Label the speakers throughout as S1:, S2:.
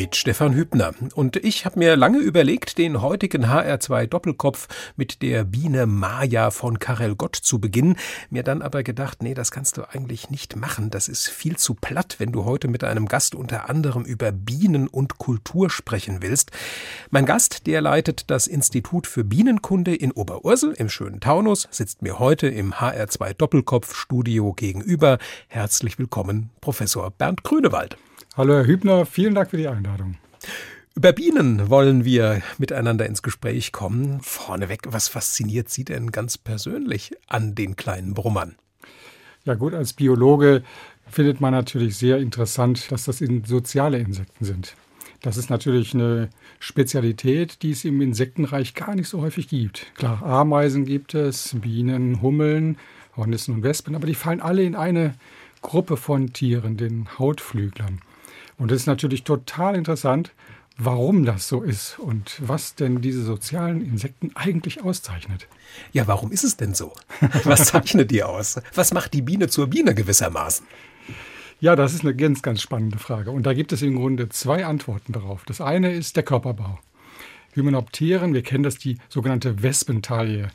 S1: mit Stefan Hübner. Und ich habe mir lange überlegt, den heutigen HR2 Doppelkopf mit der Biene Maja von Karel Gott zu beginnen. Mir dann aber gedacht, nee, das kannst du eigentlich nicht machen. Das ist viel zu platt, wenn du heute mit einem Gast unter anderem über Bienen und Kultur sprechen willst. Mein Gast, der leitet das Institut für Bienenkunde in Oberursel im schönen Taunus, sitzt mir heute im HR2 Doppelkopf Studio gegenüber. Herzlich willkommen, Professor Bernd Grünewald.
S2: Hallo Herr Hübner, vielen Dank für die Einladung.
S1: Über Bienen wollen wir miteinander ins Gespräch kommen. Vorneweg, was fasziniert Sie denn ganz persönlich an den kleinen Brummern?
S2: Ja gut, als Biologe findet man natürlich sehr interessant, dass das soziale Insekten sind. Das ist natürlich eine Spezialität, die es im Insektenreich gar nicht so häufig gibt. Klar, Ameisen gibt es, Bienen, Hummeln, Hornissen und Wespen, aber die fallen alle in eine Gruppe von Tieren, den Hautflüglern. Und es ist natürlich total interessant, warum das so ist und was denn diese sozialen Insekten eigentlich auszeichnet.
S1: Ja, warum ist es denn so? Was zeichnet die aus? Was macht die Biene zur Biene gewissermaßen?
S2: Ja, das ist eine ganz, ganz spannende Frage. Und da gibt es im Grunde zwei Antworten darauf. Das eine ist der Körperbau. Hymenopteren, wir kennen das, die sogenannte Wespentaille.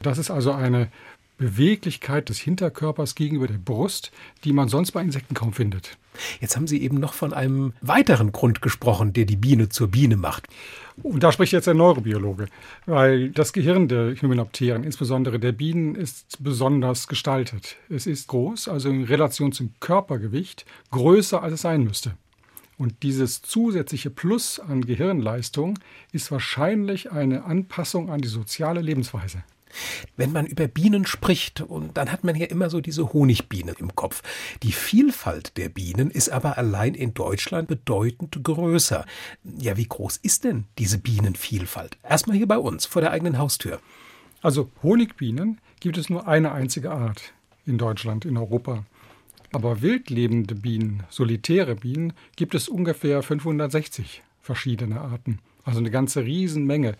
S2: Das ist also eine Beweglichkeit des Hinterkörpers gegenüber der Brust, die man sonst bei Insekten kaum findet.
S1: Jetzt haben Sie eben noch von einem weiteren Grund gesprochen, der die Biene zur Biene macht.
S2: Und da spricht jetzt der Neurobiologe, weil das Gehirn der Hymenopteren, insbesondere der Bienen, ist besonders gestaltet. Es ist groß, also in Relation zum Körpergewicht, größer als es sein müsste. Und dieses zusätzliche Plus an Gehirnleistung ist wahrscheinlich eine Anpassung an die soziale Lebensweise.
S1: Wenn man über Bienen spricht, und dann hat man ja immer so diese Honigbiene im Kopf. Die Vielfalt der Bienen ist aber allein in Deutschland bedeutend größer. Ja, wie groß ist denn diese Bienenvielfalt? Erstmal hier bei uns, vor der eigenen Haustür.
S2: Also Honigbienen gibt es nur eine einzige Art in Deutschland, in Europa. Aber wildlebende Bienen, solitäre Bienen, gibt es ungefähr 560 verschiedene Arten. Also eine ganze Riesenmenge.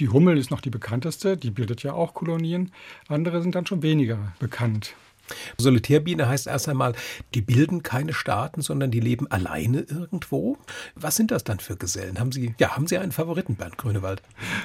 S2: Die Hummel ist noch die bekannteste, die bildet ja auch Kolonien. Andere sind dann schon weniger bekannt.
S1: Solitärbiene heißt erst einmal, die bilden keine Staaten, sondern die leben alleine irgendwo. Was sind das dann für Gesellen? Haben Sie, ja, haben Sie einen Favoriten, Bernd Grünewald?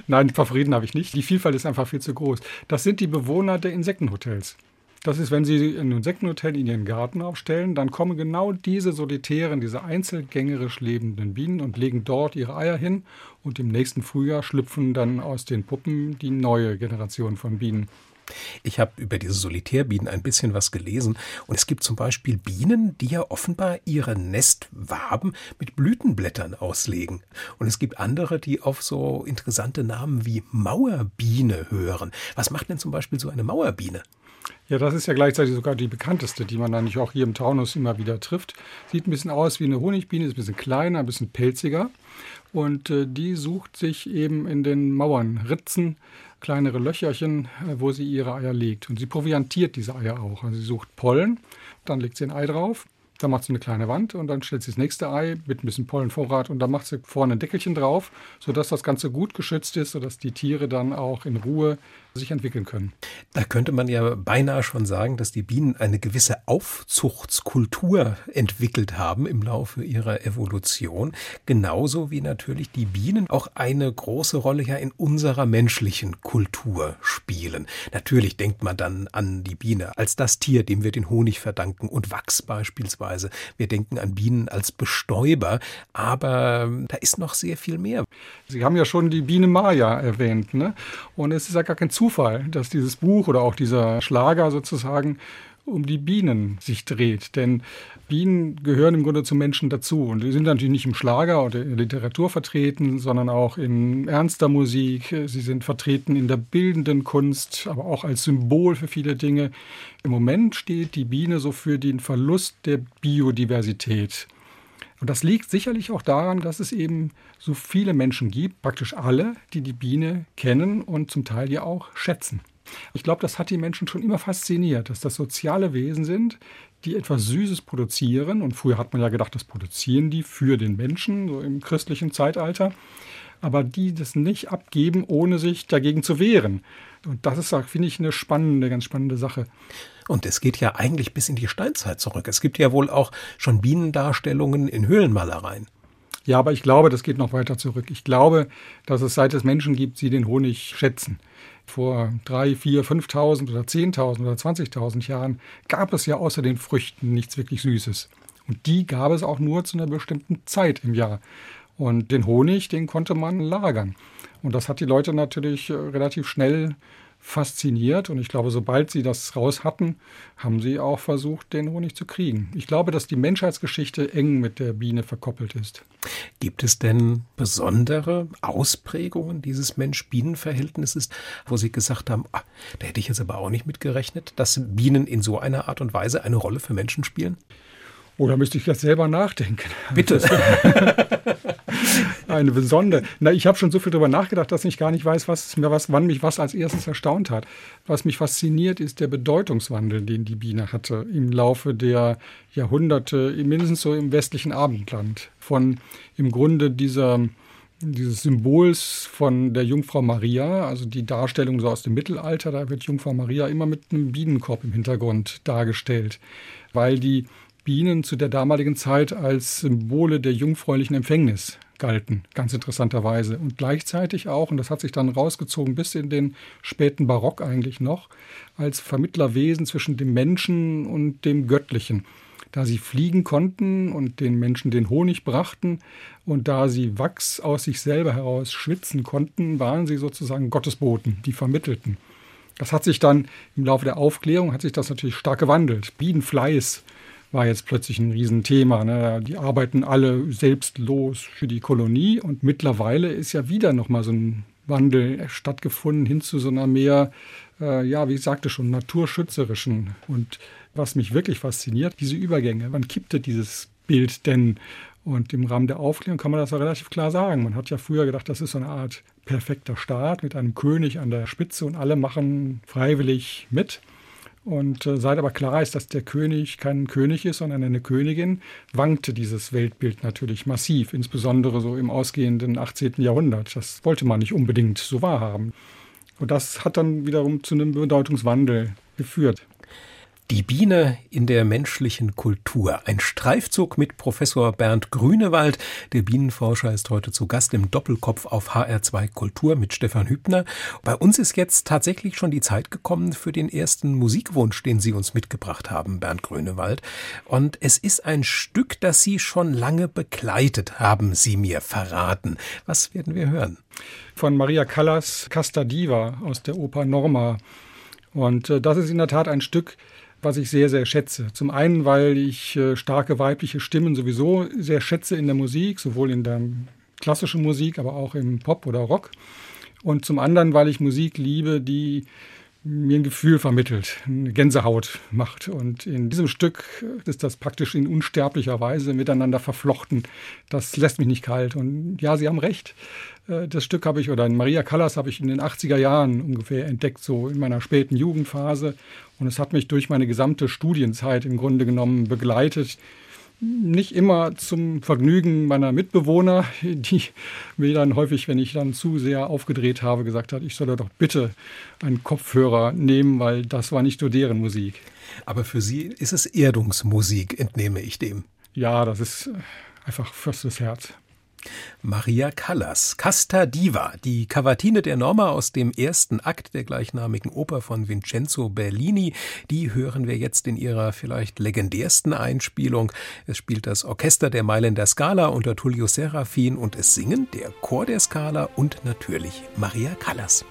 S2: Nein, Favoriten habe ich nicht. Die Vielfalt ist einfach viel zu groß. Das sind die Bewohner der Insektenhotels. Das ist, wenn Sie ein Insektenhotel in Ihren Garten aufstellen, dann kommen genau diese solitären, diese einzelgängerisch lebenden Bienen und legen dort ihre Eier hin und im nächsten Frühjahr schlüpfen dann aus den Puppen die neue Generation von Bienen.
S1: Ich habe über diese Solitärbienen ein bisschen was gelesen und es gibt zum Beispiel Bienen, die ja offenbar ihre Nestwaben mit Blütenblättern auslegen. Und es gibt andere, die auf so interessante Namen wie Mauerbiene hören. Was macht denn zum Beispiel so eine Mauerbiene?
S2: Ja, das ist ja gleichzeitig sogar die bekannteste, die man eigentlich auch hier im Taunus immer wieder trifft. Sieht ein bisschen aus wie eine Honigbiene, ist ein bisschen kleiner, ein bisschen pelziger. Und äh, die sucht sich eben in den Mauern Ritzen, kleinere Löcherchen, äh, wo sie ihre Eier legt. Und sie proviantiert diese Eier auch. Also sie sucht Pollen, dann legt sie ein Ei drauf dann macht sie eine kleine Wand und dann stellt sie das nächste Ei mit ein bisschen Pollenvorrat und dann macht sie vorne ein Deckelchen drauf, sodass das Ganze gut geschützt ist, sodass die Tiere dann auch in Ruhe sich entwickeln können.
S1: Da könnte man ja beinahe schon sagen, dass die Bienen eine gewisse Aufzuchtskultur entwickelt haben im Laufe ihrer Evolution. Genauso wie natürlich die Bienen auch eine große Rolle ja in unserer menschlichen Kultur spielen. Natürlich denkt man dann an die Biene als das Tier, dem wir den Honig verdanken und Wachs beispielsweise Weise. Wir denken an Bienen als Bestäuber, aber da ist noch sehr viel mehr.
S2: Sie haben ja schon die Biene Maya erwähnt. Ne? Und es ist ja gar kein Zufall, dass dieses Buch oder auch dieser Schlager sozusagen um die Bienen sich dreht. Denn Bienen gehören im Grunde zum Menschen dazu. Und die sind natürlich nicht im Schlager oder in der Literatur vertreten, sondern auch in ernster Musik. Sie sind vertreten in der bildenden Kunst, aber auch als Symbol für viele Dinge. Im Moment steht die Biene so für den Verlust der Biodiversität. Und das liegt sicherlich auch daran, dass es eben so viele Menschen gibt, praktisch alle, die die Biene kennen und zum Teil ja auch schätzen. Ich glaube, das hat die Menschen schon immer fasziniert, dass das soziale Wesen sind, die etwas Süßes produzieren. Und früher hat man ja gedacht, das produzieren die für den Menschen, so im christlichen Zeitalter. aber die das nicht abgeben, ohne sich dagegen zu wehren. Und das ist, finde ich, eine spannende, ganz spannende Sache.
S1: Und es geht ja eigentlich bis in die Steinzeit zurück. Es gibt ja wohl auch schon Bienendarstellungen in Höhlenmalereien.
S2: Ja, aber ich glaube, das geht noch weiter zurück. Ich glaube, dass es seit es Menschen gibt, die den Honig schätzen. Vor drei, vier, 5.000 oder 10.000 oder 20.000 Jahren gab es ja außer den Früchten nichts wirklich Süßes. Und die gab es auch nur zu einer bestimmten Zeit im Jahr. Und den Honig, den konnte man lagern. Und das hat die Leute natürlich äh, relativ schnell fasziniert. Und ich glaube, sobald sie das raus hatten, haben sie auch versucht, den Honig zu kriegen. Ich glaube, dass die Menschheitsgeschichte eng mit der Biene verkoppelt ist.
S1: Gibt es denn besondere Ausprägungen dieses Mensch-Bienen-Verhältnisses, wo Sie gesagt haben, ah, da hätte ich jetzt aber auch nicht mitgerechnet, dass Bienen in so einer Art und Weise eine Rolle für Menschen spielen?
S2: Oder müsste ich jetzt selber nachdenken?
S1: Bitte.
S2: Eine besondere. Na, ich habe schon so viel darüber nachgedacht, dass ich gar nicht weiß, was, was, wann mich was als erstes erstaunt hat. Was mich fasziniert, ist der Bedeutungswandel, den die Biene hatte im Laufe der Jahrhunderte, mindestens so im westlichen Abendland. Von im Grunde dieser dieses Symbols von der Jungfrau Maria, also die Darstellung so aus dem Mittelalter, da wird Jungfrau Maria immer mit einem Bienenkorb im Hintergrund dargestellt, weil die Bienen zu der damaligen Zeit als Symbole der jungfräulichen Empfängnis galten, ganz interessanterweise. Und gleichzeitig auch, und das hat sich dann rausgezogen bis in den späten Barock eigentlich noch, als Vermittlerwesen zwischen dem Menschen und dem Göttlichen. Da sie fliegen konnten und den Menschen den Honig brachten und da sie Wachs aus sich selber heraus schwitzen konnten, waren sie sozusagen Gottesboten, die vermittelten. Das hat sich dann im Laufe der Aufklärung hat sich das natürlich stark gewandelt. Bienenfleiß war jetzt plötzlich ein Riesenthema. Ne? Die arbeiten alle selbstlos für die Kolonie und mittlerweile ist ja wieder nochmal so ein Wandel stattgefunden hin zu so einer mehr, äh, ja, wie ich sagte schon, naturschützerischen. Und was mich wirklich fasziniert, diese Übergänge. Wann kippte dieses Bild denn? Und im Rahmen der Aufklärung kann man das ja relativ klar sagen. Man hat ja früher gedacht, das ist so eine Art perfekter Staat mit einem König an der Spitze und alle machen freiwillig mit. Und äh, seit aber klar ist, dass der König kein König ist, sondern eine Königin, wankte dieses Weltbild natürlich massiv, insbesondere so im ausgehenden 18. Jahrhundert. Das wollte man nicht unbedingt so wahrhaben. Und das hat dann wiederum zu einem Bedeutungswandel geführt.
S1: Die Biene in der menschlichen Kultur. Ein Streifzug mit Professor Bernd Grünewald. Der Bienenforscher ist heute zu Gast im Doppelkopf auf HR2 Kultur mit Stefan Hübner. Bei uns ist jetzt tatsächlich schon die Zeit gekommen für den ersten Musikwunsch, den Sie uns mitgebracht haben, Bernd Grünewald. Und es ist ein Stück, das Sie schon lange begleitet haben, Sie mir verraten. Was werden wir hören?
S2: Von Maria Callas Casta Diva aus der Oper Norma. Und äh, das ist in der Tat ein Stück, was ich sehr, sehr schätze. Zum einen, weil ich äh, starke weibliche Stimmen sowieso sehr schätze in der Musik, sowohl in der klassischen Musik, aber auch im Pop oder Rock. Und zum anderen, weil ich Musik liebe, die mir ein Gefühl vermittelt, eine Gänsehaut macht. Und in diesem Stück ist das praktisch in unsterblicher Weise miteinander verflochten. Das lässt mich nicht kalt. Und ja, Sie haben recht. Äh, das Stück habe ich, oder in Maria Callas habe ich in den 80er Jahren ungefähr entdeckt, so in meiner späten Jugendphase. Und es hat mich durch meine gesamte Studienzeit im Grunde genommen begleitet nicht immer zum Vergnügen meiner Mitbewohner, die mir dann häufig, wenn ich dann zu sehr aufgedreht habe, gesagt hat, ich solle doch bitte einen Kopfhörer nehmen, weil das war nicht nur deren Musik.
S1: Aber für Sie ist es Erdungsmusik, entnehme ich dem.
S2: Ja, das ist einfach fürstes Herz.
S1: Maria Callas, Casta Diva, die Cavatine der Norma aus dem ersten Akt der gleichnamigen Oper von Vincenzo Bellini, die hören wir jetzt in ihrer vielleicht legendärsten Einspielung. Es spielt das Orchester der Mailänder Scala unter Tullio Serafin und es singen der Chor der Scala und natürlich Maria Callas.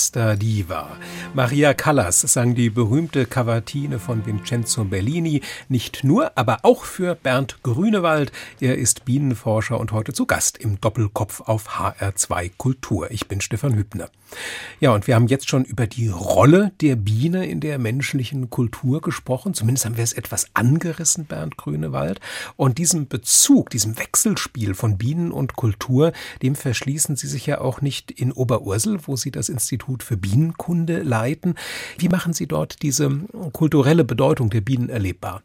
S1: Casta Diva. Maria Callas sang die berühmte Cavatine von Vincenzo Bellini, nicht nur, aber auch für Bernd Grünewald. Er ist Bienenforscher und heute zu Gast im Doppelkopf auf HR2 Kultur. Ich bin Stefan Hübner. Ja, und wir haben jetzt schon über die Rolle der Biene in der menschlichen Kultur gesprochen. Zumindest haben wir es etwas angerissen, Bernd Grünewald. Und diesem Bezug, diesem Wechselspiel von Bienen und Kultur, dem verschließen Sie sich ja auch nicht in Oberursel, wo Sie das Institut für Bienenkunde leiten. Wie machen Sie dort diese kulturelle Bedeutung der Bienen erlebbar?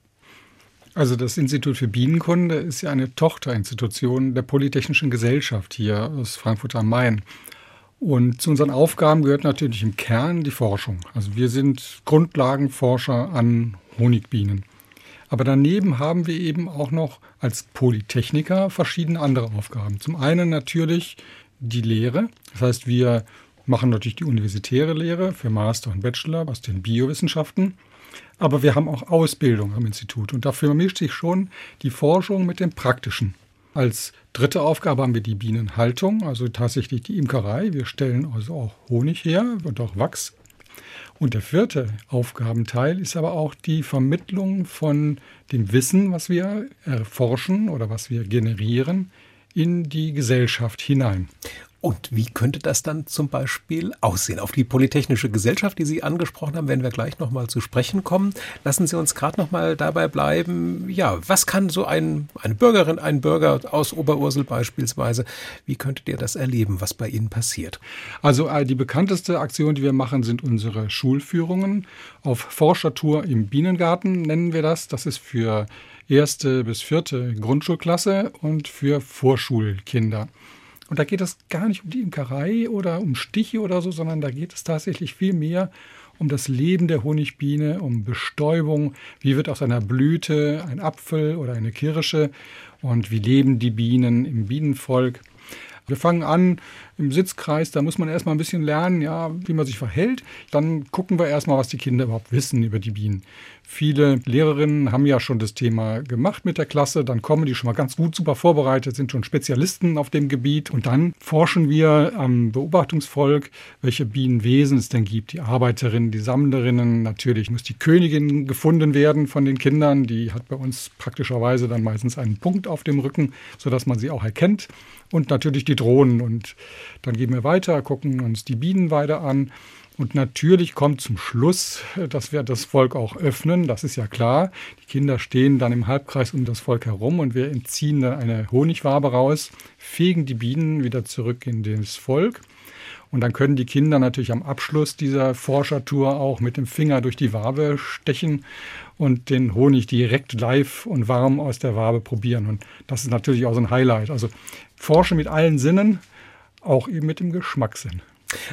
S2: Also das Institut für Bienenkunde ist ja eine Tochterinstitution der Polytechnischen Gesellschaft hier aus Frankfurt am Main. Und zu unseren Aufgaben gehört natürlich im Kern die Forschung. Also wir sind Grundlagenforscher an Honigbienen. Aber daneben haben wir eben auch noch als Polytechniker verschiedene andere Aufgaben. Zum einen natürlich die Lehre. Das heißt, wir machen natürlich die universitäre Lehre für Master und Bachelor aus den Biowissenschaften. Aber wir haben auch Ausbildung am Institut und dafür mischt sich schon die Forschung mit dem Praktischen. Als dritte Aufgabe haben wir die Bienenhaltung, also tatsächlich die Imkerei. Wir stellen also auch Honig her und auch Wachs. Und der vierte Aufgabenteil ist aber auch die Vermittlung von dem Wissen, was wir erforschen oder was wir generieren, in die Gesellschaft hinein.
S1: Und wie könnte das dann zum Beispiel aussehen? Auf die Polytechnische Gesellschaft, die Sie angesprochen haben, werden wir gleich nochmal zu sprechen kommen. Lassen Sie uns gerade nochmal dabei bleiben. Ja, was kann so ein, eine Bürgerin, ein Bürger aus Oberursel beispielsweise, wie könntet ihr das erleben, was bei Ihnen passiert?
S2: Also äh, die bekannteste Aktion, die wir machen, sind unsere Schulführungen. Auf Forschertour im Bienengarten nennen wir das. Das ist für erste bis vierte Grundschulklasse und für Vorschulkinder. Und da geht es gar nicht um die Imkerei oder um Stiche oder so, sondern da geht es tatsächlich viel mehr um das Leben der Honigbiene, um Bestäubung. Wie wird aus einer Blüte ein Apfel oder eine Kirsche? Und wie leben die Bienen im Bienenvolk? Wir fangen an im Sitzkreis, da muss man erstmal ein bisschen lernen, ja, wie man sich verhält. Dann gucken wir erstmal, was die Kinder überhaupt wissen über die Bienen. Viele Lehrerinnen haben ja schon das Thema gemacht mit der Klasse, dann kommen die schon mal ganz gut super vorbereitet, sind schon Spezialisten auf dem Gebiet und dann forschen wir am Beobachtungsvolk, welche Bienenwesen es denn gibt. Die Arbeiterinnen, die Sammlerinnen, natürlich muss die Königin gefunden werden von den Kindern, die hat bei uns praktischerweise dann meistens einen Punkt auf dem Rücken, sodass man sie auch erkennt und natürlich die Drohnen und dann gehen wir weiter, gucken uns die Bienenweide an und natürlich kommt zum Schluss, dass wir das Volk auch öffnen, das ist ja klar. Die Kinder stehen dann im Halbkreis um das Volk herum und wir entziehen dann eine Honigwabe raus, fegen die Bienen wieder zurück in das Volk. Und dann können die Kinder natürlich am Abschluss dieser Forschertour auch mit dem Finger durch die Wabe stechen und den Honig direkt live und warm aus der Wabe probieren. Und das ist natürlich auch so ein Highlight. Also forsche mit allen Sinnen, auch eben mit dem Geschmackssinn.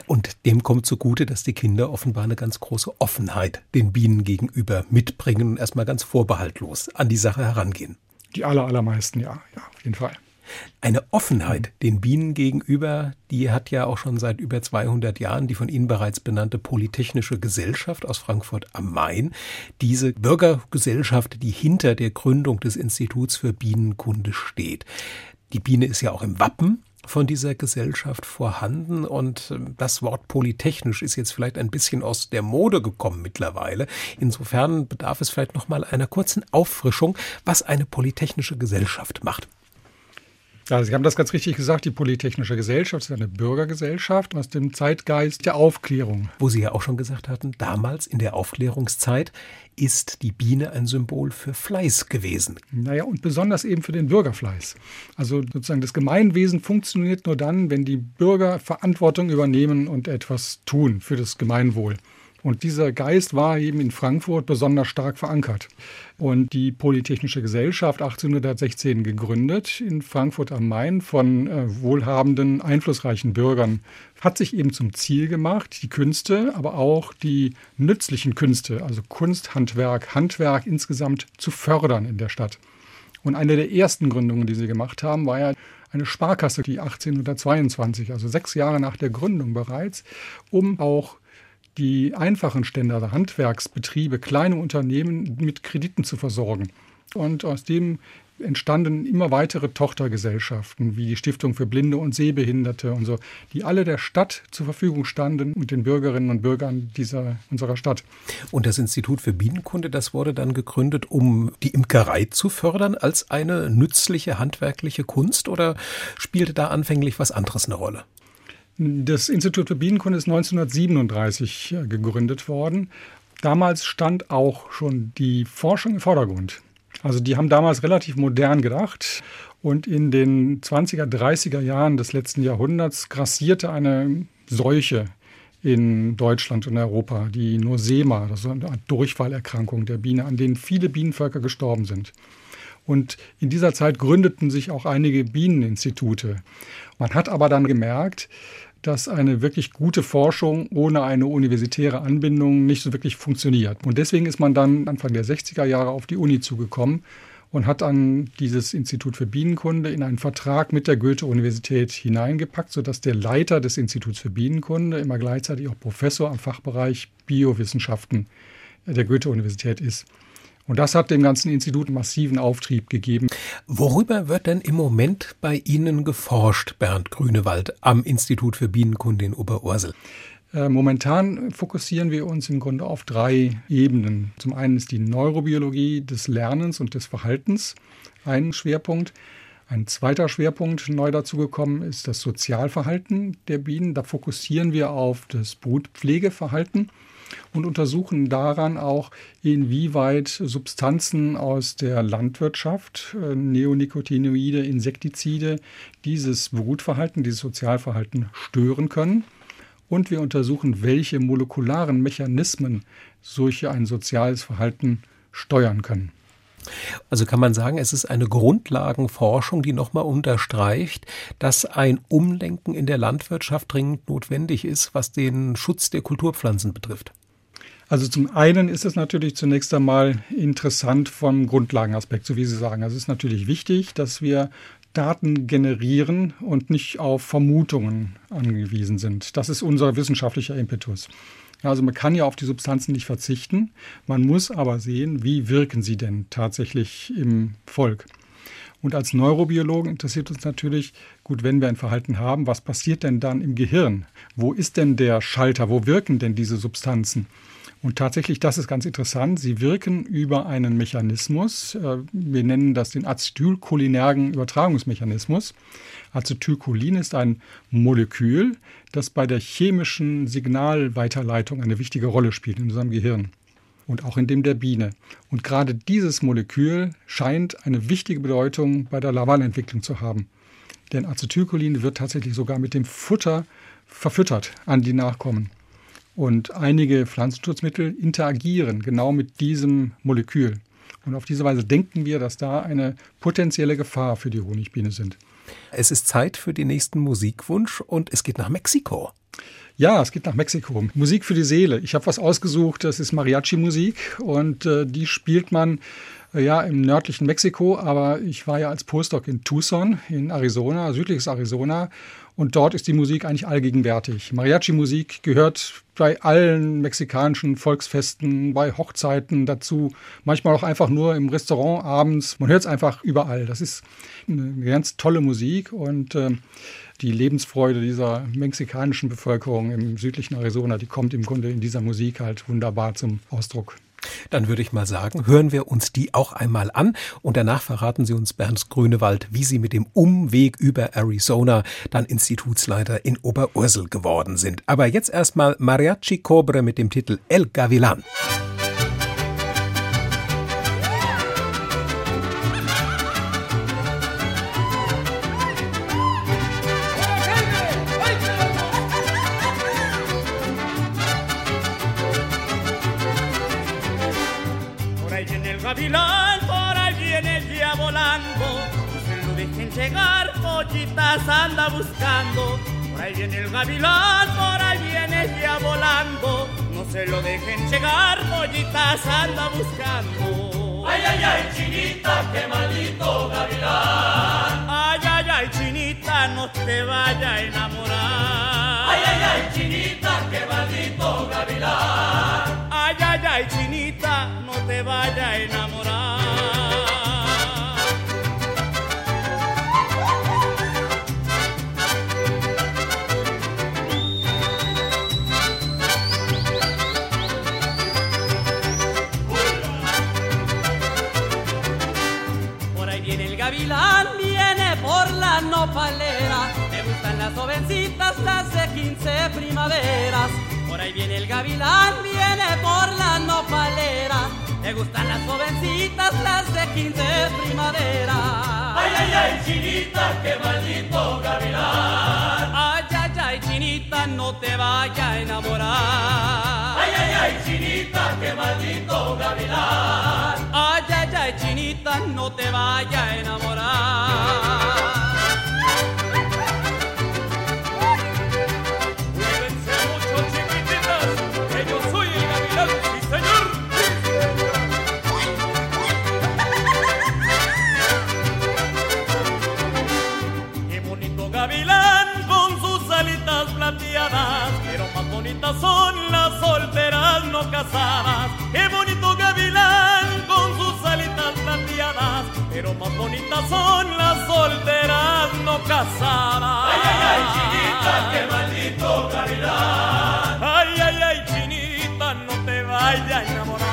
S1: Und dem kommt zugute, dass die Kinder offenbar eine ganz große Offenheit den Bienen gegenüber mitbringen und erstmal ganz vorbehaltlos an die Sache herangehen.
S2: Die aller, allermeisten, ja, ja, auf jeden Fall.
S1: Eine Offenheit den Bienen gegenüber, die hat ja auch schon seit über 200 Jahren die von Ihnen bereits benannte Polytechnische Gesellschaft aus Frankfurt am Main. Diese Bürgergesellschaft, die hinter der Gründung des Instituts für Bienenkunde steht. Die Biene ist ja auch im Wappen von dieser Gesellschaft vorhanden und ähm, das Wort polytechnisch ist jetzt vielleicht ein bisschen aus der Mode gekommen mittlerweile. Insofern bedarf es vielleicht noch mal einer kurzen Auffrischung, was eine polytechnische Gesellschaft macht.
S2: Ja, Sie haben das ganz richtig gesagt. Die Polytechnische Gesellschaft ist eine Bürgergesellschaft aus dem Zeitgeist der Aufklärung.
S1: Wo Sie ja auch schon gesagt hatten, damals in der Aufklärungszeit ist die Biene ein Symbol für Fleiß gewesen.
S2: Naja, und besonders eben für den Bürgerfleiß. Also sozusagen das Gemeinwesen funktioniert nur dann, wenn die Bürger Verantwortung übernehmen und etwas tun für das Gemeinwohl. Und dieser Geist war eben in Frankfurt besonders stark verankert. Und die Polytechnische Gesellschaft 1816 gegründet in Frankfurt am Main von äh, wohlhabenden, einflussreichen Bürgern, hat sich eben zum Ziel gemacht, die Künste, aber auch die nützlichen Künste, also Kunst, Handwerk, Handwerk insgesamt zu fördern in der Stadt. Und eine der ersten Gründungen, die sie gemacht haben, war ja eine Sparkasse, die 1822, also sechs Jahre nach der Gründung bereits, um auch die einfachen Stände, also Handwerksbetriebe, kleine Unternehmen mit Krediten zu versorgen. Und aus dem entstanden immer weitere Tochtergesellschaften, wie die Stiftung für Blinde und Sehbehinderte und so, die alle der Stadt zur Verfügung standen und den Bürgerinnen und Bürgern dieser, unserer Stadt.
S1: Und das Institut für Bienenkunde, das wurde dann gegründet, um die Imkerei zu fördern als eine nützliche handwerkliche Kunst oder spielte da anfänglich was anderes eine Rolle?
S2: Das Institut für Bienenkunde ist 1937 äh, gegründet worden. Damals stand auch schon die Forschung im Vordergrund. Also die haben damals relativ modern gedacht und in den 20er, 30er Jahren des letzten Jahrhunderts grassierte eine Seuche in Deutschland und Europa, die Nosema, das ist eine Art Durchfallerkrankung der Biene, an denen viele Bienenvölker gestorben sind. Und in dieser Zeit gründeten sich auch einige Bieneninstitute. Man hat aber dann gemerkt, dass eine wirklich gute Forschung ohne eine universitäre Anbindung nicht so wirklich funktioniert. Und deswegen ist man dann Anfang der 60er Jahre auf die Uni zugekommen und hat dann dieses Institut für Bienenkunde in einen Vertrag mit der Goethe-Universität hineingepackt, sodass der Leiter des Instituts für Bienenkunde immer gleichzeitig auch Professor am Fachbereich Biowissenschaften der Goethe-Universität ist. Und das hat dem ganzen Institut massiven Auftrieb gegeben.
S1: Worüber wird denn im Moment bei Ihnen geforscht, Bernd Grünewald, am Institut für Bienenkunde in Oberursel?
S2: Äh, momentan fokussieren wir uns im Grunde auf drei Ebenen. Zum einen ist die Neurobiologie des Lernens und des Verhaltens ein Schwerpunkt. Ein zweiter Schwerpunkt neu dazugekommen ist das Sozialverhalten der Bienen. Da fokussieren wir auf das Brutpflegeverhalten und untersuchen daran auch, inwieweit Substanzen aus der Landwirtschaft, äh, Neonicotinoide, Insektizide, dieses Brutverhalten, dieses Sozialverhalten stören können. Und wir untersuchen, welche molekularen Mechanismen solche ein soziales Verhalten steuern können.
S1: Also kann man sagen, es ist eine Grundlagenforschung, die nochmal unterstreicht, dass ein Umlenken in der Landwirtschaft dringend notwendig ist, was den Schutz der Kulturpflanzen betrifft.
S2: Also zum einen ist es natürlich zunächst einmal interessant vom Grundlagenaspekt, so wie Sie sagen. Also es ist natürlich wichtig, dass wir Daten generieren und nicht auf Vermutungen angewiesen sind. Das ist unser wissenschaftlicher Impetus. Also man kann ja auf die Substanzen nicht verzichten. Man muss aber sehen, wie wirken sie denn tatsächlich im Volk. Und als Neurobiologen interessiert uns natürlich, gut, wenn wir ein Verhalten haben, was passiert denn dann im Gehirn? Wo ist denn der Schalter? Wo wirken denn diese Substanzen? Und tatsächlich, das ist ganz interessant. Sie wirken über einen Mechanismus. Äh, wir nennen das den acetylcholinergen Übertragungsmechanismus. Acetylcholin ist ein Molekül, das bei der chemischen Signalweiterleitung eine wichtige Rolle spielt in unserem Gehirn und auch in dem der Biene. Und gerade dieses Molekül scheint eine wichtige Bedeutung bei der Lavalentwicklung zu haben. Denn Acetylcholin wird tatsächlich sogar mit dem Futter verfüttert an die Nachkommen. Und einige Pflanzenschutzmittel interagieren genau mit diesem Molekül. Und auf diese Weise denken wir, dass da eine potenzielle Gefahr für die Honigbiene sind.
S1: Es ist Zeit für den nächsten Musikwunsch und es geht nach Mexiko.
S2: Ja, es geht nach Mexiko. Musik für die Seele. Ich habe was ausgesucht, das ist Mariachi-Musik und äh, die spielt man äh, ja im nördlichen Mexiko, aber ich war ja als Postdoc in Tucson in Arizona, südliches Arizona und dort ist die Musik eigentlich allgegenwärtig. Mariachi-Musik gehört bei allen mexikanischen Volksfesten, bei Hochzeiten dazu. Manchmal auch einfach nur im Restaurant abends. Man hört es einfach überall. Das ist eine ganz tolle Musik und äh, die Lebensfreude dieser mexikanischen Bevölkerung im südlichen Arizona, die kommt im Grunde in dieser Musik halt wunderbar zum Ausdruck.
S1: Dann würde ich mal sagen, hören wir uns die auch einmal an und danach verraten Sie uns, Bernd Grünewald, wie Sie mit dem Umweg über Arizona dann Institutsleiter in Oberursel geworden sind. Aber jetzt erstmal Mariachi Cobre mit dem Titel El Gavilan.
S3: Viene el gavilán, por ahí viene ya volando. No se lo dejen llegar, pollitas anda buscando.
S4: Ay, ay, ay, chinita, qué maldito gavilán.
S3: Ay, ay, ay, chinita, no te vaya a enamorar.
S4: Ay, ay, ay, chinita, qué maldito gavilán.
S3: Ay, ay, ay, chinita, no te vaya a enamorar.
S5: Primaveras. Por ahí viene el gavilán, viene por la nopalera. Me gustan las jovencitas, las de 15 primaveras.
S4: Ay, ay, ay, chinita, qué maldito gavilán.
S5: Ay, ay, ay, chinita, no te vaya a enamorar.
S4: Ay, ay, ay, chinita, qué maldito gavilán.
S5: Ay, ay, ay, chinita, no te vaya a enamorar.
S3: Qué bonito gavilán con sus alitas plateadas. Pero más bonitas son las solteras no casadas.
S4: Ay, ay, ay, chinita, qué maldito gavilán. Ay, ay, ay, chinita, no te vayas a enamorar.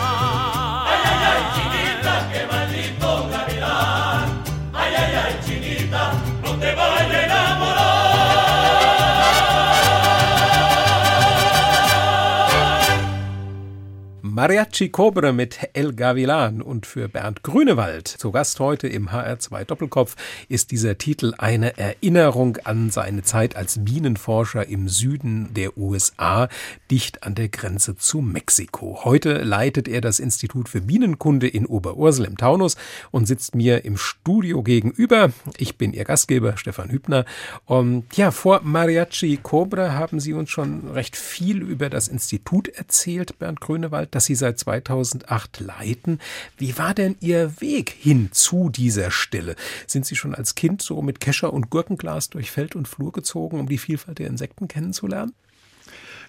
S1: Mariachi Cobre mit El Gavilan und für Bernd Grünewald. Zu Gast heute im HR2 Doppelkopf ist dieser Titel eine Erinnerung an seine Zeit als Bienenforscher im Süden der USA, dicht an der Grenze zu Mexiko. Heute leitet er das Institut für Bienenkunde in Oberursel im Taunus und sitzt mir im Studio gegenüber. Ich bin Ihr Gastgeber, Stefan Hübner. Und ja, vor Mariachi Cobre haben Sie uns schon recht viel über das Institut erzählt, Bernd Grünewald das Sie seit 2008 leiten. Wie war denn Ihr Weg hin zu dieser Stelle? Sind Sie schon als Kind so mit Kescher und Gurkenglas durch Feld und Flur gezogen, um die Vielfalt der Insekten kennenzulernen?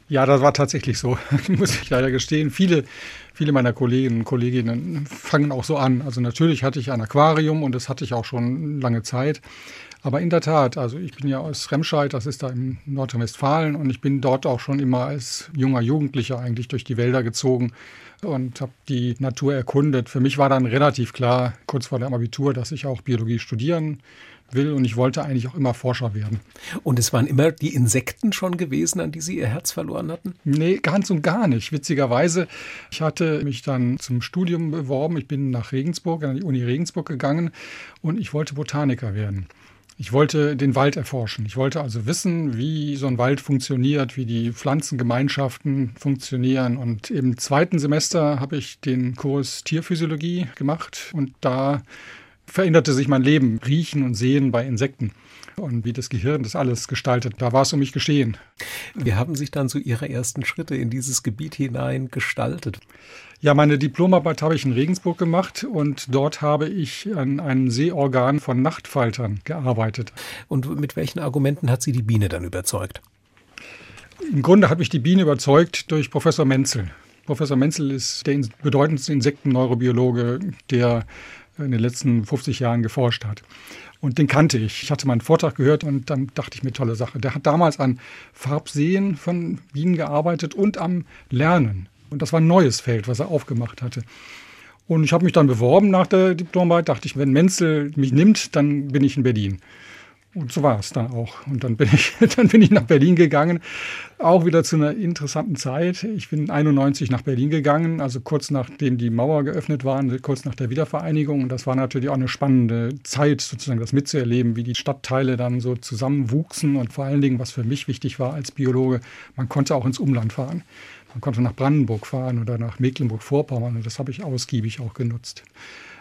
S2: Ja, das war tatsächlich so, muss ich leider gestehen. Viele, viele meiner Kolleginnen und Kolleginnen fangen auch so an. Also natürlich hatte ich ein Aquarium und das hatte ich auch schon lange Zeit. Aber in der Tat, also ich bin ja aus Remscheid, das ist da in Nordrhein-Westfalen und ich bin dort auch schon immer als junger Jugendlicher eigentlich durch die Wälder gezogen und habe die Natur erkundet. Für mich war dann relativ klar, kurz vor dem Abitur, dass ich auch Biologie studieren will und ich wollte eigentlich auch immer Forscher werden.
S1: Und es waren immer die Insekten schon gewesen, an die Sie Ihr Herz verloren hatten?
S2: Nee, ganz und gar nicht. Witzigerweise, ich hatte mich dann zum Studium beworben. Ich bin nach Regensburg, an die Uni Regensburg gegangen und ich wollte Botaniker werden. Ich wollte den Wald erforschen. Ich wollte also wissen, wie so ein Wald funktioniert, wie die Pflanzengemeinschaften funktionieren. Und im zweiten Semester habe ich den Kurs Tierphysiologie gemacht und da veränderte sich mein Leben, Riechen und Sehen bei Insekten und wie das Gehirn das alles gestaltet. Da war es um mich geschehen.
S1: Wie haben sich dann so Ihre ersten Schritte in dieses Gebiet hinein gestaltet?
S2: Ja, meine Diplomarbeit habe ich in Regensburg gemacht und dort habe ich an einem Seeorgan von Nachtfaltern gearbeitet.
S1: Und mit welchen Argumenten hat Sie die Biene dann überzeugt?
S2: Im Grunde hat mich die Biene überzeugt durch Professor Menzel. Professor Menzel ist der bedeutendste Insektenneurobiologe, der in den letzten 50 Jahren geforscht hat. Und den kannte ich. Ich hatte meinen Vortrag gehört und dann dachte ich mir, tolle Sache. Der hat damals an Farbsehen von Bienen gearbeitet und am Lernen. Und das war ein neues Feld, was er aufgemacht hatte. Und ich habe mich dann beworben nach der Diplomarbeit, dachte ich, wenn Menzel mich nimmt, dann bin ich in Berlin. Und so war es dann auch. Und dann bin ich, dann bin ich nach Berlin gegangen, auch wieder zu einer interessanten Zeit. Ich bin 91 nach Berlin gegangen, also kurz nachdem die Mauer geöffnet war, kurz nach der Wiedervereinigung. Und das war natürlich auch eine spannende Zeit, sozusagen das mitzuerleben, wie die Stadtteile dann so zusammenwuchsen. Und vor allen Dingen, was für mich wichtig war als Biologe, man konnte auch ins Umland fahren. Man konnte nach Brandenburg fahren oder nach Mecklenburg-Vorpommern. Und das habe ich ausgiebig auch genutzt.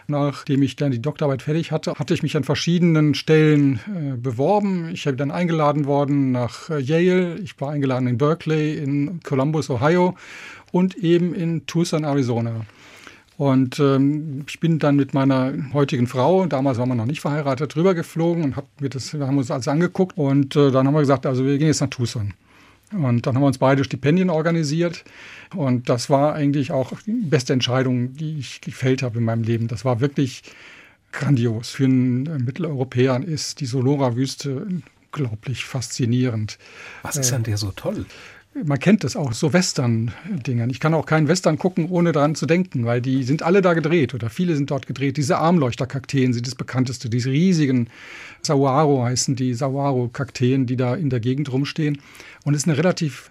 S2: Nachdem ich dann die Doktorarbeit fertig hatte, hatte ich mich an verschiedenen Stellen äh, beworben. Ich habe dann eingeladen worden nach äh, Yale, ich war eingeladen in Berkeley, in Columbus, Ohio und eben in Tucson, Arizona. Und ähm, ich bin dann mit meiner heutigen Frau, damals waren wir noch nicht verheiratet, drüber geflogen und hab mir das, haben uns alles angeguckt. Und äh, dann haben wir gesagt, also wir gehen jetzt nach Tucson. Und dann haben wir uns beide Stipendien organisiert. Und das war eigentlich auch die beste Entscheidung, die ich gefällt habe in meinem Leben. Das war wirklich grandios. Für einen Mitteleuropäer ist die Solora-Wüste unglaublich faszinierend.
S1: Was ist an der so toll?
S2: man kennt das auch, so Western-Dingern. Ich kann auch keinen Western gucken, ohne daran zu denken, weil die sind alle da gedreht oder viele sind dort gedreht. Diese Armleuchterkakteen sind das bekannteste, diese riesigen Saguaro heißen die Saguaro-Kakteen, die da in der Gegend rumstehen. Und es ist eine relativ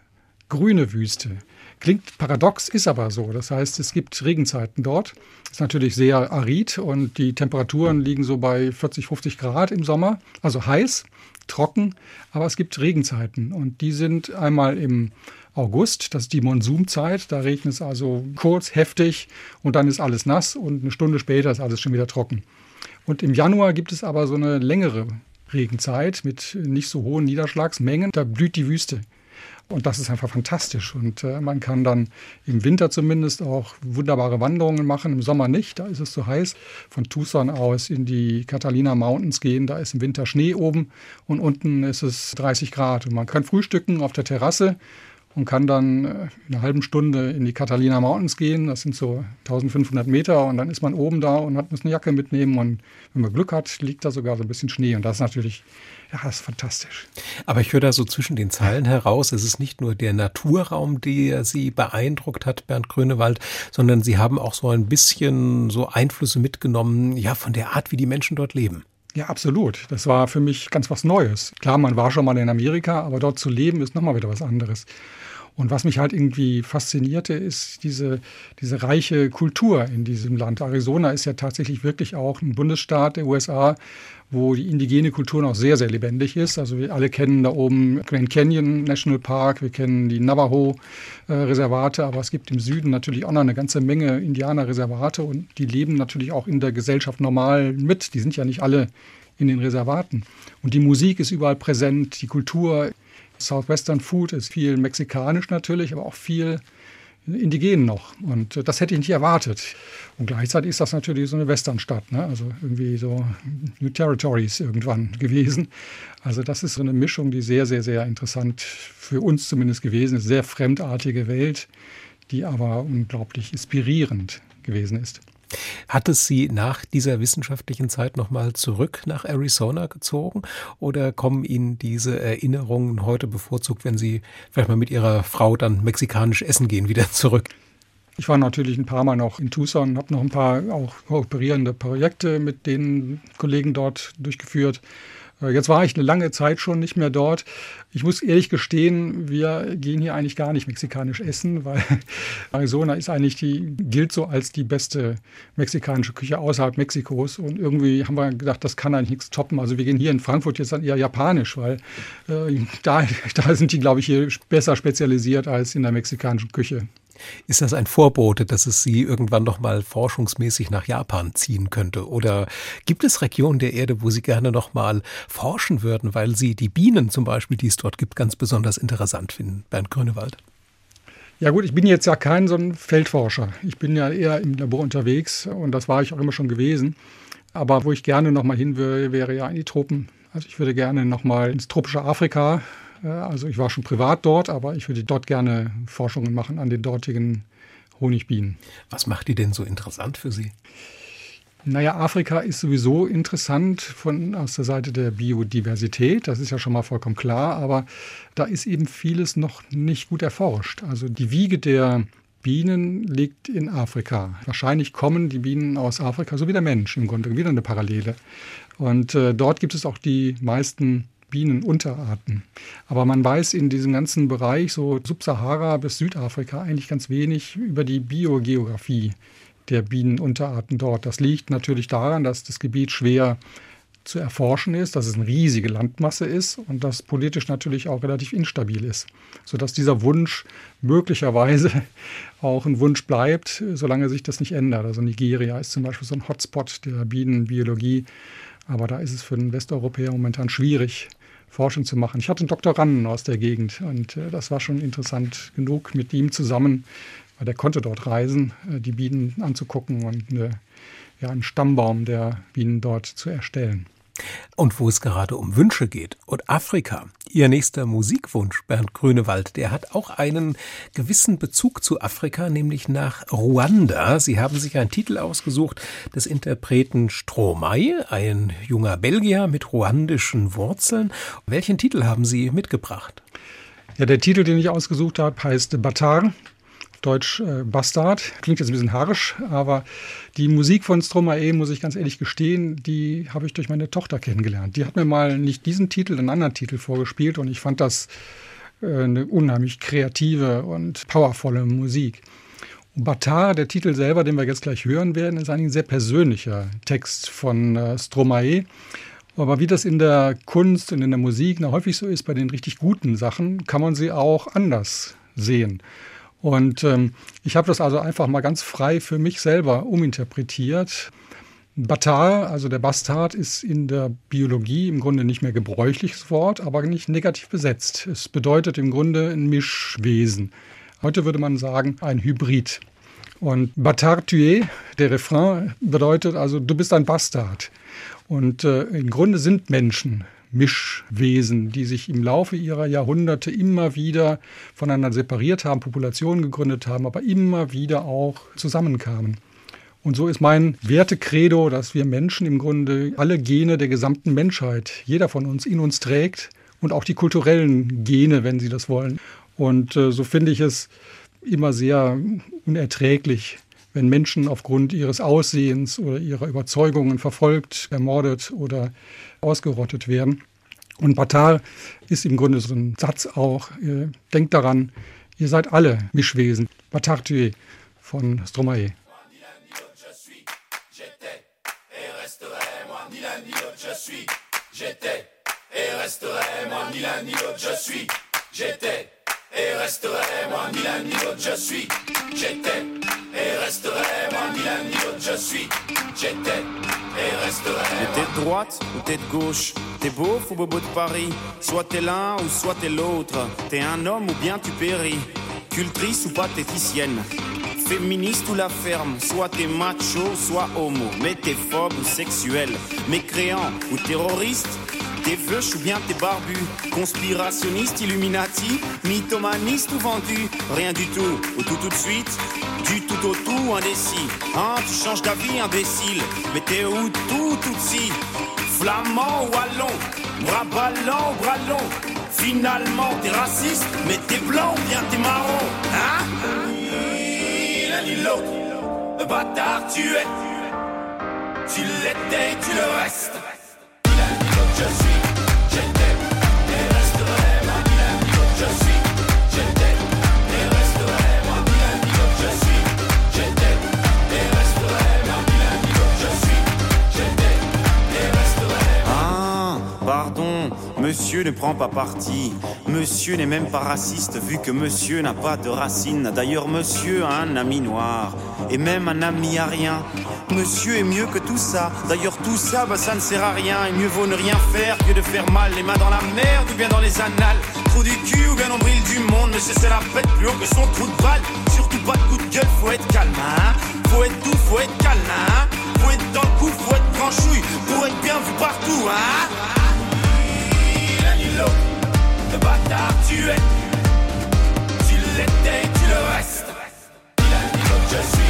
S2: grüne Wüste. Klingt paradox, ist aber so. Das heißt, es gibt Regenzeiten dort. Ist natürlich sehr arid und die Temperaturen liegen so bei 40, 50 Grad im Sommer, also heiß trocken, aber es gibt Regenzeiten und die sind einmal im August, das ist die Monsumzeit, da regnet es also kurz, heftig und dann ist alles nass und eine Stunde später ist alles schon wieder trocken. Und im Januar gibt es aber so eine längere Regenzeit mit nicht so hohen Niederschlagsmengen, da blüht die Wüste. Und das ist einfach fantastisch. Und äh, man kann dann im Winter zumindest auch wunderbare Wanderungen machen, im Sommer nicht, da ist es zu heiß. Von Tucson aus in die Catalina Mountains gehen, da ist im Winter Schnee oben und unten ist es 30 Grad. Und man kann frühstücken auf der Terrasse und kann dann äh, in einer halben Stunde in die Catalina Mountains gehen. Das sind so 1500 Meter und dann ist man oben da und hat, muss eine Jacke mitnehmen. Und wenn man Glück hat, liegt da sogar so ein bisschen Schnee. Und das ist natürlich ja, das ist fantastisch.
S1: Aber ich höre da so zwischen den Zeilen heraus, es ist nicht nur der Naturraum, der Sie beeindruckt hat, Bernd Grönewald, sondern Sie haben auch so ein bisschen so Einflüsse mitgenommen, ja, von der Art, wie die Menschen dort leben.
S2: Ja, absolut. Das war für mich ganz was Neues. Klar, man war schon mal in Amerika, aber dort zu leben ist nochmal wieder was anderes. Und was mich halt irgendwie faszinierte, ist diese, diese reiche Kultur in diesem Land. Arizona ist ja tatsächlich wirklich auch ein Bundesstaat der USA, wo die indigene Kultur noch sehr, sehr lebendig ist. Also wir alle kennen da oben Grand Canyon National Park, wir kennen die Navajo-Reservate, aber es gibt im Süden natürlich auch noch eine ganze Menge Indianerreservate und die leben natürlich auch in der Gesellschaft normal mit. Die sind ja nicht alle in den Reservaten. Und die Musik ist überall präsent, die Kultur. Southwestern Food ist viel mexikanisch natürlich, aber auch viel Indigenen noch. Und äh, das hätte ich nicht erwartet. Und gleichzeitig ist das natürlich so eine Westernstadt, ne? also irgendwie so New Territories irgendwann gewesen. Also das ist so eine Mischung, die sehr, sehr, sehr interessant für uns zumindest gewesen ist. Sehr fremdartige Welt, die aber unglaublich inspirierend gewesen ist.
S1: Hat es Sie nach dieser wissenschaftlichen Zeit nochmal zurück nach Arizona gezogen oder kommen Ihnen diese Erinnerungen heute bevorzugt, wenn Sie vielleicht mal mit Ihrer Frau dann mexikanisch essen gehen, wieder zurück?
S2: Ich war natürlich ein paar Mal noch in Tucson, habe noch ein paar auch kooperierende Projekte mit den Kollegen dort durchgeführt. Äh, jetzt war ich eine lange Zeit schon nicht mehr dort. Ich muss ehrlich gestehen, wir gehen hier eigentlich gar nicht mexikanisch essen, weil Arizona ist eigentlich die, gilt so als die beste mexikanische Küche außerhalb Mexikos. Und irgendwie haben wir gedacht, das kann eigentlich nichts toppen. Also wir gehen hier in Frankfurt jetzt dann eher japanisch, weil äh, da, da sind die, glaube ich, hier besser spezialisiert als in der mexikanischen Küche.
S1: Ist das ein Vorbote, dass es Sie irgendwann noch mal forschungsmäßig nach Japan ziehen könnte? Oder gibt es Regionen der Erde, wo Sie gerne noch mal forschen würden, weil Sie die Bienen zum Beispiel, die es dort gibt, ganz besonders interessant finden? Bernd Grünewald.
S2: Ja gut, ich bin jetzt ja kein so ein Feldforscher. Ich bin ja eher im Labor unterwegs und das war ich auch immer schon gewesen. Aber wo ich gerne noch mal hin würde, wäre ja in die Tropen. Also ich würde gerne noch mal ins tropische Afrika also ich war schon privat dort, aber ich würde dort gerne Forschungen machen an den dortigen Honigbienen.
S1: Was macht die denn so interessant für Sie?
S2: Naja, Afrika ist sowieso interessant von, aus der Seite der Biodiversität, das ist ja schon mal vollkommen klar, aber da ist eben vieles noch nicht gut erforscht. Also die Wiege der Bienen liegt in Afrika. Wahrscheinlich kommen die Bienen aus Afrika, so wie der Mensch im Grunde, wieder eine Parallele. Und äh, dort gibt es auch die meisten Bienenunterarten. Aber man weiß in diesem ganzen Bereich, so Subsahara bis Südafrika, eigentlich ganz wenig über die Biogeografie der Bienenunterarten dort. Das liegt natürlich daran, dass das Gebiet schwer zu erforschen ist, dass es eine riesige Landmasse ist und dass politisch natürlich auch relativ instabil ist, sodass dieser Wunsch möglicherweise auch ein Wunsch bleibt, solange sich das nicht ändert. Also Nigeria ist zum Beispiel so ein Hotspot der Bienenbiologie, aber da ist es für den Westeuropäer momentan schwierig, Forschung zu machen. Ich hatte einen Doktoranden aus der Gegend und äh, das war schon interessant genug mit ihm zusammen, weil der konnte dort reisen, äh, die Bienen anzugucken und eine, ja, einen Stammbaum der Bienen dort zu erstellen.
S1: Und wo es gerade um Wünsche geht und Afrika, Ihr nächster Musikwunsch, Bernd Grünewald, der hat auch einen gewissen Bezug zu Afrika, nämlich nach Ruanda. Sie haben sich einen Titel ausgesucht des Interpreten Stromae, ein junger Belgier mit ruandischen Wurzeln. Welchen Titel haben Sie mitgebracht?
S2: Ja, der Titel, den ich ausgesucht habe, heißt Batar. Deutsch äh, Bastard. Klingt jetzt ein bisschen harsch, aber die Musik von Stromae, muss ich ganz ehrlich gestehen, die habe ich durch meine Tochter kennengelernt. Die hat mir mal nicht diesen Titel, einen anderen Titel vorgespielt und ich fand das äh, eine unheimlich kreative und powervolle Musik. Batar, der Titel selber, den wir jetzt gleich hören werden, ist ein sehr persönlicher Text von äh, Stromae. Aber wie das in der Kunst und in der Musik na, häufig so ist, bei den richtig guten Sachen, kann man sie auch anders sehen. Und ähm, ich habe das also einfach mal ganz frei für mich selber uminterpretiert. Batar, also der Bastard, ist in der Biologie im Grunde nicht mehr gebräuchliches Wort, aber nicht negativ besetzt. Es bedeutet im Grunde ein Mischwesen. Heute würde man sagen, ein Hybrid. Und Batar tué, der Refrain, bedeutet also, du bist ein Bastard. Und äh, im Grunde sind Menschen Mischwesen, die sich im Laufe ihrer Jahrhunderte immer wieder voneinander separiert haben, Populationen gegründet haben, aber immer wieder auch zusammenkamen. Und so ist mein Wertekredo, dass wir Menschen im Grunde alle Gene der gesamten Menschheit, jeder von uns in uns trägt und auch die kulturellen Gene, wenn Sie das wollen. Und äh, so finde ich es immer sehr unerträglich, wenn Menschen aufgrund ihres Aussehens oder ihrer Überzeugungen verfolgt, ermordet oder ausgerottet werden. Und Batal ist im Grunde so ein Satz auch, denkt daran, Ihr seid alle Mischwesen. Batartue von Stromae. J'étais et resterai moi ni l'un ni l'autre je suis. J'étais et resterai moi ni l'un ni l'autre je suis. J'étais et resterai moi ni l'un ni l'autre je suis. J'étais et resterai.
S6: T'es de droite ou t'es de gauche T'es beau ou bobo de Paris Soit t'es l'un ou soit t'es l'autre. T'es un homme ou bien tu péris. Cultrice ou pathéticienne féministe ou la ferme, soit t'es macho, soit homo, mais t'es phobe ou sexuel, mécréant ou terroriste, T'es veuche ou bien t'es barbu, conspirationniste, illuminati, mythomaniste ou vendu, rien du tout, ou tout tout de suite, du tout au tout indécis. Hein, tu changes d'avis imbécile, mais t'es où tout tout si? Flamand ou allon, bras ballants ou bras longs, finalement t'es raciste, mais t'es blanc ou bien t'es marron, hein? L'un bâtard tu es, tu l'étais, tu le restes. Je suis just see Monsieur ne prend pas parti. Monsieur n'est même pas raciste vu que monsieur n'a pas de racines. D'ailleurs, monsieur a un ami noir et même un ami à rien. Monsieur est mieux que tout ça. D'ailleurs, tout ça, bah, ça ne sert à rien. Et mieux vaut ne rien faire que de faire mal. Les mains dans la merde ou bien dans les annales. Trou du cul ou bien nombril du monde. Monsieur, c'est la fête plus haut que son trou de balle. Surtout pas de coup de gueule, faut être calme, hein. Faut être doux, faut être calme, hein. Faut être dans le coup, faut être franchouille. Pour être bien vu partout, hein le bâtard tu es. Tu l'étais, tu le restes. Il a dit je suis.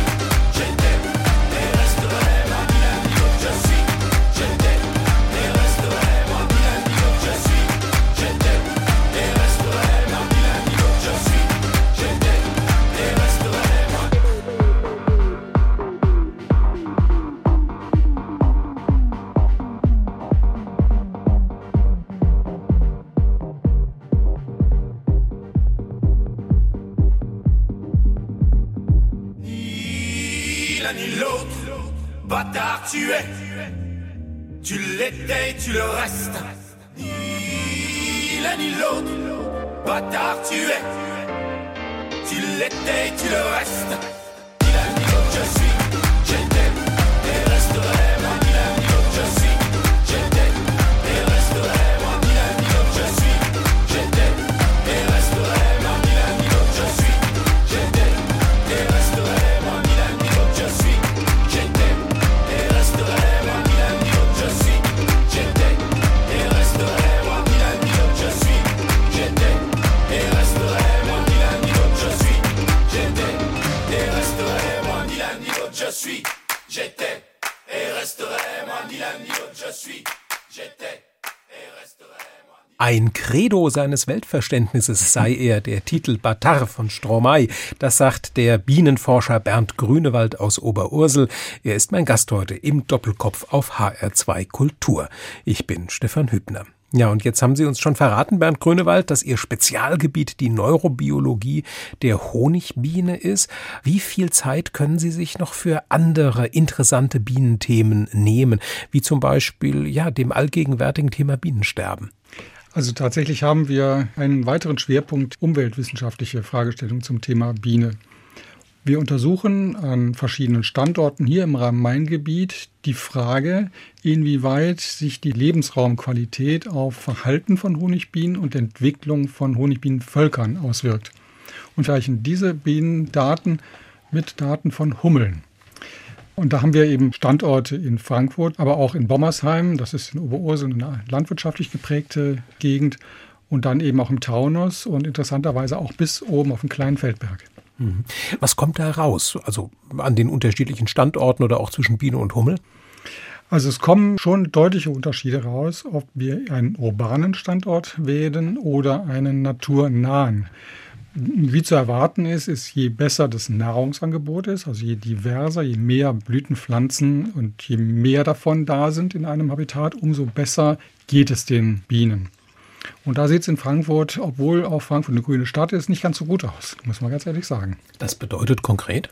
S6: Tu es. Tu l'étais, tu le restes. Ni l'un ni l'autre, bâtard tu es. Tu l'étais,
S1: Ein Credo seines Weltverständnisses sei er, der Titel Batar von Stromae. Das sagt der Bienenforscher Bernd Grünewald aus Oberursel. Er ist mein Gast heute im Doppelkopf auf HR2 Kultur. Ich bin Stefan Hübner. Ja, und jetzt haben Sie uns schon verraten, Bernd Grünewald, dass Ihr Spezialgebiet die Neurobiologie der Honigbiene ist. Wie viel Zeit können Sie sich noch für andere interessante Bienenthemen nehmen, wie zum Beispiel ja dem allgegenwärtigen Thema Bienensterben?
S2: Also tatsächlich haben wir einen weiteren Schwerpunkt umweltwissenschaftliche Fragestellungen zum Thema Biene. Wir untersuchen an verschiedenen Standorten hier im Rhein-Main-Gebiet die Frage, inwieweit sich die Lebensraumqualität auf Verhalten von Honigbienen und Entwicklung von Honigbienenvölkern auswirkt und gleichen diese Bienendaten mit Daten von Hummeln. Und da haben wir eben Standorte in Frankfurt, aber auch in Bommersheim, das ist in Oberursel eine landwirtschaftlich geprägte Gegend, und dann eben auch im Taunus und interessanterweise auch bis oben auf den kleinen Feldberg.
S1: Mhm. Was kommt da raus? Also an den unterschiedlichen Standorten oder auch zwischen Biene und Hummel?
S2: Also es kommen schon deutliche Unterschiede raus, ob wir einen urbanen Standort wählen oder einen naturnahen. Wie zu erwarten ist, ist je besser das Nahrungsangebot ist, also je diverser, je mehr Blütenpflanzen und je mehr davon da sind in einem Habitat, umso besser geht es den Bienen. Und da sieht es in Frankfurt, obwohl auch Frankfurt eine grüne Stadt ist, nicht ganz so gut aus, muss man ganz ehrlich sagen.
S1: Das bedeutet konkret?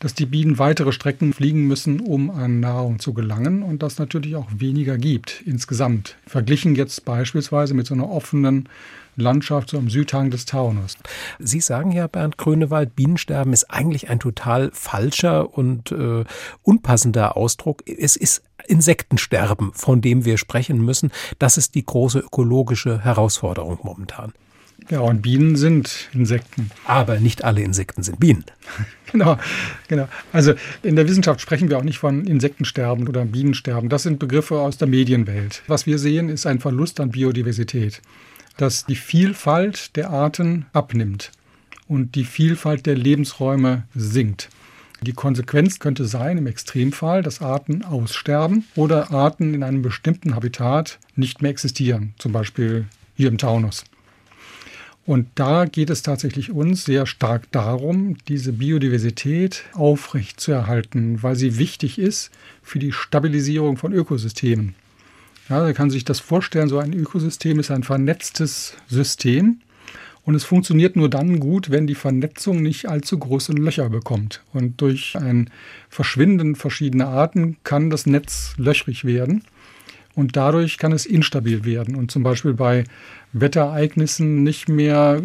S2: Dass die Bienen weitere Strecken fliegen müssen, um an Nahrung zu gelangen und das natürlich auch weniger gibt insgesamt. Verglichen jetzt beispielsweise mit so einer offenen Landschaft so am Südhang des Taunus.
S1: Sie sagen ja, Bernd Grönewald, Bienensterben ist eigentlich ein total falscher und äh, unpassender Ausdruck. Es ist Insektensterben, von dem wir sprechen müssen. Das ist die große ökologische Herausforderung momentan.
S2: Ja, und Bienen sind Insekten.
S1: Aber nicht alle Insekten sind Bienen.
S2: genau, genau. Also in der Wissenschaft sprechen wir auch nicht von Insektensterben oder Bienensterben. Das sind Begriffe aus der Medienwelt. Was wir sehen, ist ein Verlust an Biodiversität dass die Vielfalt der Arten abnimmt und die Vielfalt der Lebensräume sinkt. Die Konsequenz könnte sein, im Extremfall, dass Arten aussterben oder Arten in einem bestimmten Habitat nicht mehr existieren, zum Beispiel hier im Taunus. Und da geht es tatsächlich uns sehr stark darum, diese Biodiversität aufrecht zu erhalten, weil sie wichtig ist für die Stabilisierung von Ökosystemen. Ja, man kann sich das vorstellen, so ein Ökosystem ist ein vernetztes System und es funktioniert nur dann gut, wenn die Vernetzung nicht allzu große Löcher bekommt. Und durch ein Verschwinden verschiedener Arten kann das Netz löchrig werden und dadurch kann es instabil werden und zum Beispiel bei Wetterereignissen nicht mehr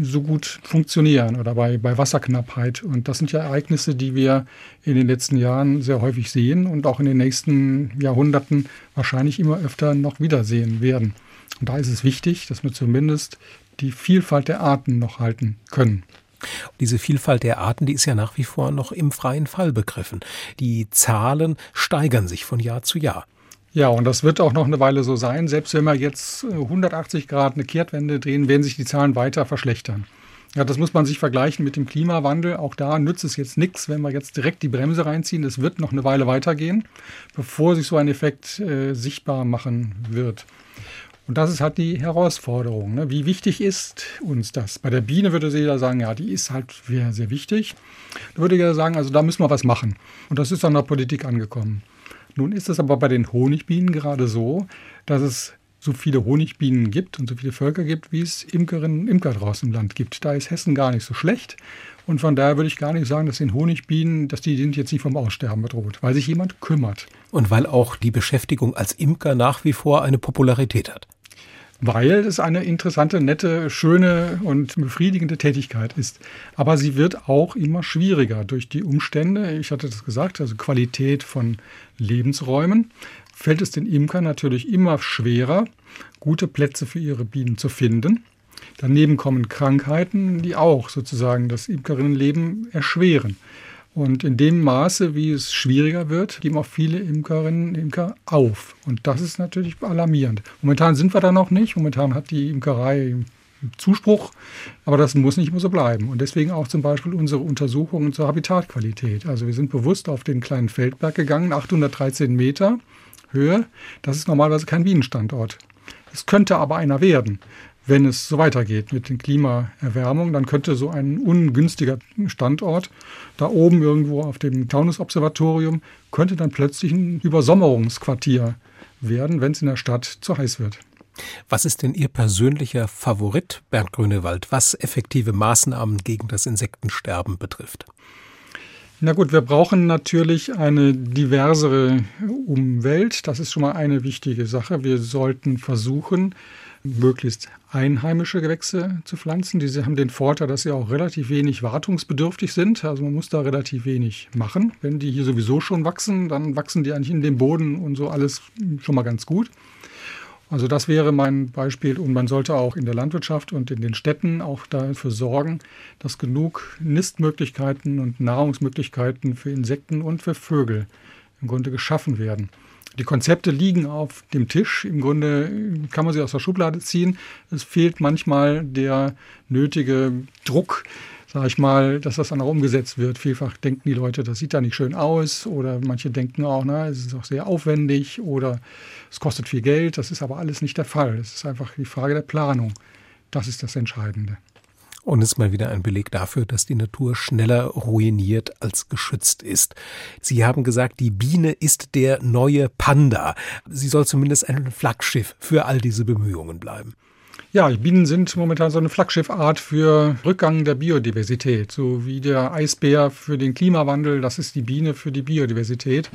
S2: so gut funktionieren oder bei, bei Wasserknappheit. Und das sind ja Ereignisse, die wir in den letzten Jahren sehr häufig sehen und auch in den nächsten Jahrhunderten wahrscheinlich immer öfter noch wiedersehen werden. Und da ist es wichtig, dass wir zumindest die Vielfalt der Arten noch halten können.
S1: Diese Vielfalt der Arten, die ist ja nach wie vor noch im freien Fall begriffen. Die Zahlen steigern sich von Jahr zu Jahr.
S2: Ja, und das wird auch noch eine Weile so sein. Selbst wenn wir jetzt 180 äh, Grad eine Kehrtwende drehen, werden sich die Zahlen weiter verschlechtern. Ja, das muss man sich vergleichen mit dem Klimawandel. Auch da nützt es jetzt nichts, wenn wir jetzt direkt die Bremse reinziehen. Es wird noch eine Weile weitergehen, bevor sich so ein Effekt äh, sichtbar machen wird. Und das ist halt die Herausforderung. Ne? Wie wichtig ist uns das? Bei der Biene würde jeder sagen, ja, die ist halt sehr, sehr wichtig. Da würde jeder sagen, also da müssen wir was machen. Und das ist an der Politik angekommen. Nun ist es aber bei den Honigbienen gerade so, dass es so viele Honigbienen gibt und so viele Völker gibt, wie es Imkerinnen und Imker draußen im Land gibt. Da ist Hessen gar nicht so schlecht. Und von daher würde ich gar nicht sagen, dass den Honigbienen, dass die sind jetzt nicht vom Aussterben bedroht, weil sich jemand kümmert.
S1: Und weil auch die Beschäftigung als Imker nach wie vor eine Popularität hat
S2: weil es eine interessante, nette, schöne und befriedigende Tätigkeit ist. Aber sie wird auch immer schwieriger durch die Umstände. Ich hatte das gesagt, also Qualität von Lebensräumen. Fällt es den Imkern natürlich immer schwerer, gute Plätze für ihre Bienen zu finden. Daneben kommen Krankheiten, die auch sozusagen das Imkerinnenleben erschweren. Und in dem Maße, wie es schwieriger wird, geben auch viele Imkerinnen und Imker auf. Und das ist natürlich alarmierend. Momentan sind wir da noch nicht. Momentan hat die Imkerei Zuspruch, aber das muss nicht immer so bleiben. Und deswegen auch zum Beispiel unsere Untersuchungen zur Habitatqualität. Also wir sind bewusst auf den kleinen Feldberg gegangen, 813 Meter Höhe. Das ist normalerweise kein Bienenstandort. Es könnte aber einer werden wenn es so weitergeht mit den Klimaerwärmung, dann könnte so ein ungünstiger Standort da oben irgendwo auf dem Taunus-Observatorium, könnte dann plötzlich ein Übersommerungsquartier werden, wenn es in der Stadt zu heiß wird.
S1: Was ist denn Ihr persönlicher Favorit, Bernd Grünewald, was effektive Maßnahmen gegen das Insektensterben betrifft?
S2: Na gut, wir brauchen natürlich eine diversere Umwelt. Das ist schon mal eine wichtige Sache. Wir sollten versuchen, möglichst einheimische Gewächse zu pflanzen. Diese haben den Vorteil, dass sie auch relativ wenig wartungsbedürftig sind. Also man muss da relativ wenig machen. Wenn die hier sowieso schon wachsen, dann wachsen die eigentlich in dem Boden und so alles schon mal ganz gut. Also das wäre mein Beispiel und man sollte auch in der Landwirtschaft und in den Städten auch dafür sorgen, dass genug Nistmöglichkeiten und Nahrungsmöglichkeiten für Insekten und für Vögel im Grunde geschaffen werden. Die Konzepte liegen auf dem Tisch. Im Grunde kann man sie aus der Schublade ziehen. Es fehlt manchmal der nötige Druck, sage ich mal, dass das dann auch umgesetzt wird. Vielfach denken die Leute, das sieht da nicht schön aus oder manche denken auch, na, es ist auch sehr aufwendig oder es kostet viel Geld. Das ist aber alles nicht der Fall. Es ist einfach die Frage der Planung. Das ist das Entscheidende.
S1: Und ist mal wieder ein Beleg dafür, dass die Natur schneller ruiniert als geschützt ist. Sie haben gesagt, die Biene ist der neue Panda. Sie soll zumindest ein Flaggschiff für all diese Bemühungen bleiben.
S2: Ja, Bienen sind momentan so eine Flaggschiffart für Rückgang der Biodiversität, so wie der Eisbär für den Klimawandel, das ist die Biene für die Biodiversität.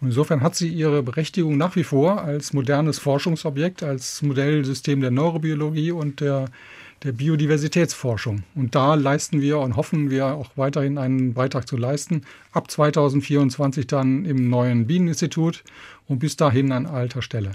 S2: Und insofern hat sie ihre Berechtigung nach wie vor als modernes Forschungsobjekt, als Modellsystem der Neurobiologie und der, der Biodiversitätsforschung. Und da leisten wir und hoffen wir auch weiterhin einen Beitrag zu leisten. Ab 2024 dann im neuen Bieneninstitut und bis dahin an alter Stelle.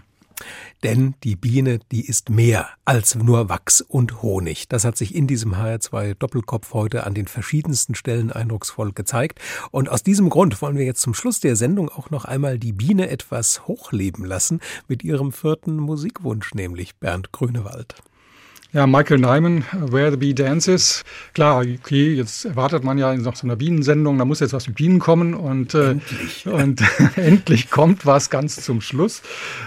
S1: Denn die Biene, die ist mehr als nur Wachs und Honig. Das hat sich in diesem HR2 Doppelkopf heute an den verschiedensten Stellen eindrucksvoll gezeigt. Und aus diesem Grund wollen wir jetzt zum Schluss der Sendung auch noch einmal die Biene etwas hochleben lassen mit ihrem vierten Musikwunsch, nämlich Bernd Grünewald.
S2: Ja, Michael Nyman, Where the Bee Dances. Klar, okay, jetzt erwartet man ja nach so einer Bienensendung, da muss jetzt was mit Bienen kommen und, äh, endlich. und endlich kommt was ganz zum Schluss.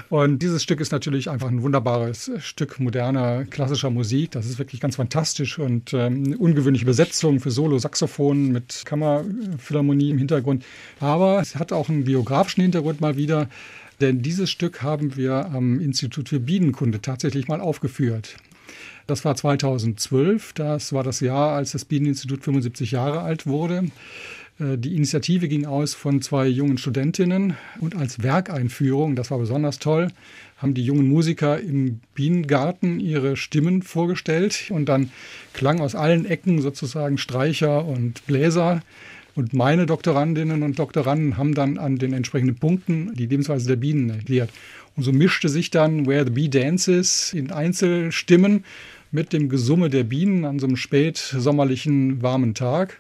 S2: Und dieses Stück ist natürlich einfach ein wunderbares Stück moderner, klassischer Musik. Das ist wirklich ganz fantastisch und ähm, eine ungewöhnliche Besetzung für Solo-Saxophon mit Kammerphilharmonie im Hintergrund. Aber es hat auch einen biografischen Hintergrund mal wieder. Denn dieses Stück haben wir am Institut für Bienenkunde tatsächlich mal aufgeführt. Das war 2012. Das war das Jahr, als das Bieneninstitut 75 Jahre alt wurde. Äh, die Initiative ging aus von zwei jungen Studentinnen und als Werkeinführung, das war besonders toll, haben die jungen Musiker im Bienengarten ihre Stimmen vorgestellt und dann klang aus allen Ecken sozusagen Streicher und Bläser. Und meine Doktorandinnen und Doktoranden haben dann an den entsprechenden Punkten die Lebensweise der Bienen erklärt. Und so mischte sich dann Where the Bee Dances in Einzelstimmen mit dem Gesumme der Bienen an so einem spätsommerlichen warmen Tag.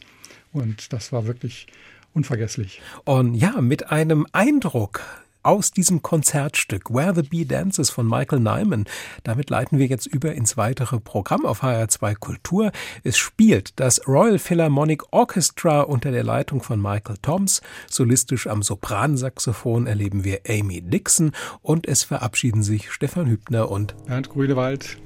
S2: Und das war wirklich unvergesslich.
S1: Und ja, mit einem Eindruck aus diesem Konzertstück Where the Bee Dances von Michael Nyman. Damit leiten wir jetzt über ins weitere Programm auf HR2 Kultur. Es spielt das Royal Philharmonic Orchestra unter der Leitung von Michael Toms. Solistisch am Sopransaxophon erleben wir Amy Dixon und es verabschieden sich Stefan Hübner und
S2: Bernd Grünewald.